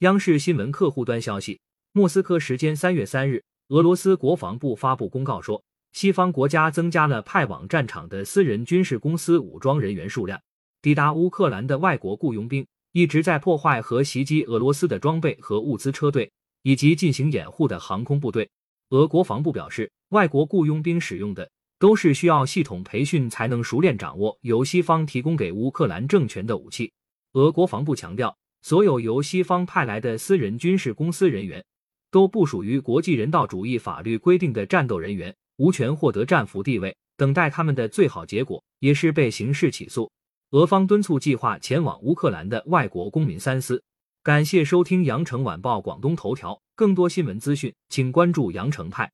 央视新闻客户端消息，莫斯科时间三月三日，俄罗斯国防部发布公告说，西方国家增加了派往战场的私人军事公司武装人员数量。抵达乌克兰的外国雇佣兵一直在破坏和袭击俄罗斯的装备和物资车队，以及进行掩护的航空部队。俄国防部表示，外国雇佣兵使用的都是需要系统培训才能熟练掌握由西方提供给乌克兰政权的武器。俄国防部强调，所有由西方派来的私人军事公司人员都不属于国际人道主义法律规定的战斗人员，无权获得战俘地位，等待他们的最好结果也是被刑事起诉。俄方敦促计划前往乌克兰的外国公民三思。感谢收听羊城晚报广东头条，更多新闻资讯，请关注羊城派。